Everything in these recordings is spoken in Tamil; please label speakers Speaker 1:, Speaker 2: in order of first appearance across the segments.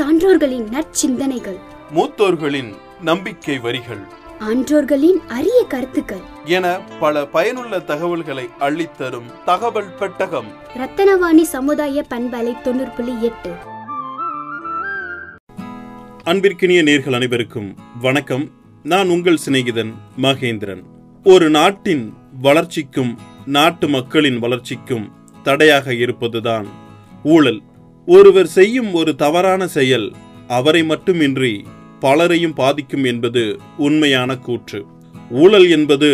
Speaker 1: சான்றோர்களின் நற்சிந்தனைகள்.
Speaker 2: மூத்தோர்களின் நம்பிக்கை வரிகள்.
Speaker 1: ஆன்றோர்களின் அரிய கருத்துக்கள்.
Speaker 2: என பல பயனுள்ள தகவல்களை அள்ளித்தரும் தகவல் பெட்டகம்.
Speaker 1: ரத்தனவாணி சமுதாய பண்பலை தொண்ணூறு புள்ளி எட்டு.
Speaker 2: அன்பிற்கினிய நேர்கள் அனைவருக்கும் வணக்கம். நான் உங்கள் சிநேகிதன் மகேந்திரன். ஒரு நாட்டின் வளர்ச்சிக்கும் நாட்டு மக்களின் வளர்ச்சிக்கும் தடையாக இருப்பதுதான் ஊழல். ஒருவர் செய்யும் ஒரு தவறான செயல் அவரை மட்டுமின்றி பலரையும் பாதிக்கும் என்பது உண்மையான கூற்று. ஊழல் என்பது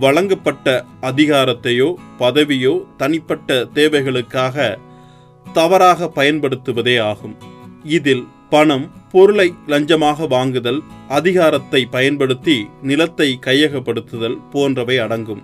Speaker 2: வழங்கப்பட்ட அதிகாரத்தையோ பதவியோ தனிப்பட்ட தேவைகளுக்காக தவறாக பயன்படுத்துவதே ஆகும். இதில் பணம் பொருளை லஞ்சமாக வாங்குதல் அதிகாரத்தை பயன்படுத்தி நிலத்தை கையகப்படுத்துதல் போன்றவை அடங்கும்.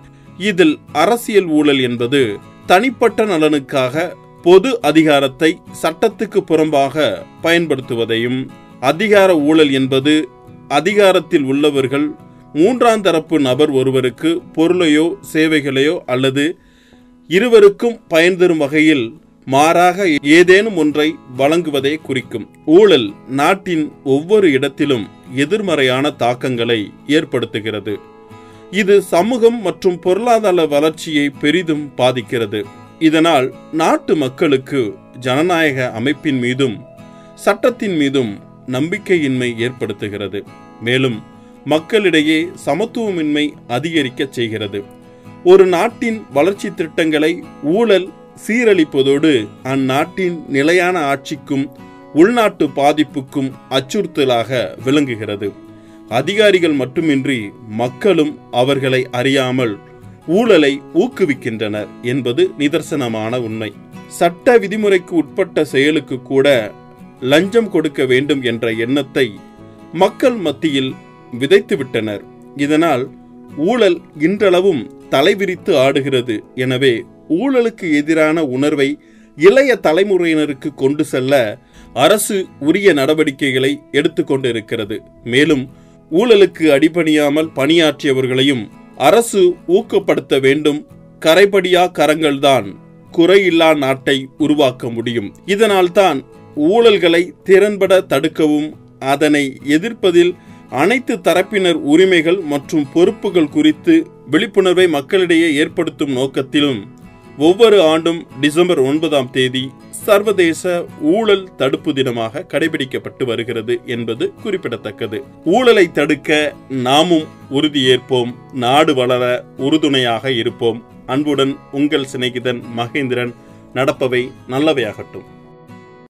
Speaker 2: இதில் அரசியல் ஊழல் என்பது தனிப்பட்ட நலனுக்காக பொது அதிகாரத்தை சட்டத்துக்கு புறம்பாக பயன்படுத்துவதையும் அதிகார ஊழல் என்பது அதிகாரத்தில் உள்ளவர்கள் மூன்றாம் தரப்பு நபர் ஒருவருக்கு பொருளையோ சேவைகளையோ அல்லது இருவருக்கும் பயன் தரும் வகையில் மாறாக ஏதேனும் ஒன்றை வழங்குவதை குறிக்கும். ஊழல் நாட்டின் ஒவ்வொரு இடத்திலும் எதிர்மறையான தாக்கங்களை ஏற்படுத்துகிறது. இது சமூகம் மற்றும் பொருளாதார வளர்ச்சியை பெரிதும் பாதிக்கிறது. இதனால் நாட்டு மக்களுக்கு ஜனநாயக அமைப்பின் மீதும் சட்டத்தின் மீதும் நம்பிக்கையின்மை ஏற்படுத்துகிறது. மேலும் மக்களிடையே சமத்துவமின்மை அதிகரிக்கச் செய்கிறது. ஒரு நாட்டின் வளர்ச்சி திட்டங்களை ஊழல் சீரழிப்பதோடு அந்நாட்டின் நிலையான ஆட்சிக்கும் உள்நாட்டு பாதிப்புக்கும் அச்சுறுத்தலாக விளங்குகிறது. அதிகாரிகள் மட்டுமின்றி மக்களும் அவர்களை அறியாமல் ஊழலை ஊக்குவிக்கின்றனர் என்பது நிதர்சனமான உண்மை. சட்ட விதிமுறைக்கு உட்பட்ட செயலுக்கு கூட லஞ்சம் கொடுக்க வேண்டும் என்ற எண்ணத்தை மக்கள் மத்தியில் விதைத்துவிட்டனர். இதனால் ஊழல் இன்றளவும் தலைவிரித்து ஆடுகிறது. எனவே ஊழலுக்கு எதிரான உணர்வை இளைய தலைமுறையினருக்கு கொண்டு செல்ல அரசு உரிய நடவடிக்கைகளை எடுத்துக்கொண்டிருக்கிறது மேலும் ஊழலுக்கு அடிபணியாமல் பணியாற்றியவர்களையும் அரசு ஊக்கப்படுத்த வேண்டும். கரைபடியா கரங்கள்தான் குறையில்லா நாட்டை உருவாக்க முடியும். இதனால்தான் ஊழல்களை திறன்பட தடுக்கவும் அதனை எதிர்ப்பதில் அனைத்து தரப்பினர் உரிமைகள் மற்றும் பொறுப்புகள் குறித்து விழிப்புணர்வை மக்களிடையே ஏற்படுத்தும் நோக்கத்திலும் ஒவ்வொரு ஆண்டும் டிசம்பர் ஒன்பதாம் தேதி சர்வதேச ஊழல் தடுப்பு தினமாக கடைபிடிக்கப்பட்டு வருகிறது என்பது குறிப்பிடத்தக்கது. ஊழலை தடுக்க நாமும் உறுதியேற்போம் நாடு வளர உறுதுணையாக இருப்போம். அன்புடன் உங்கள் சிநேகிதன் மகேந்திரன் நடப்பவை நல்லவையாகட்டும்.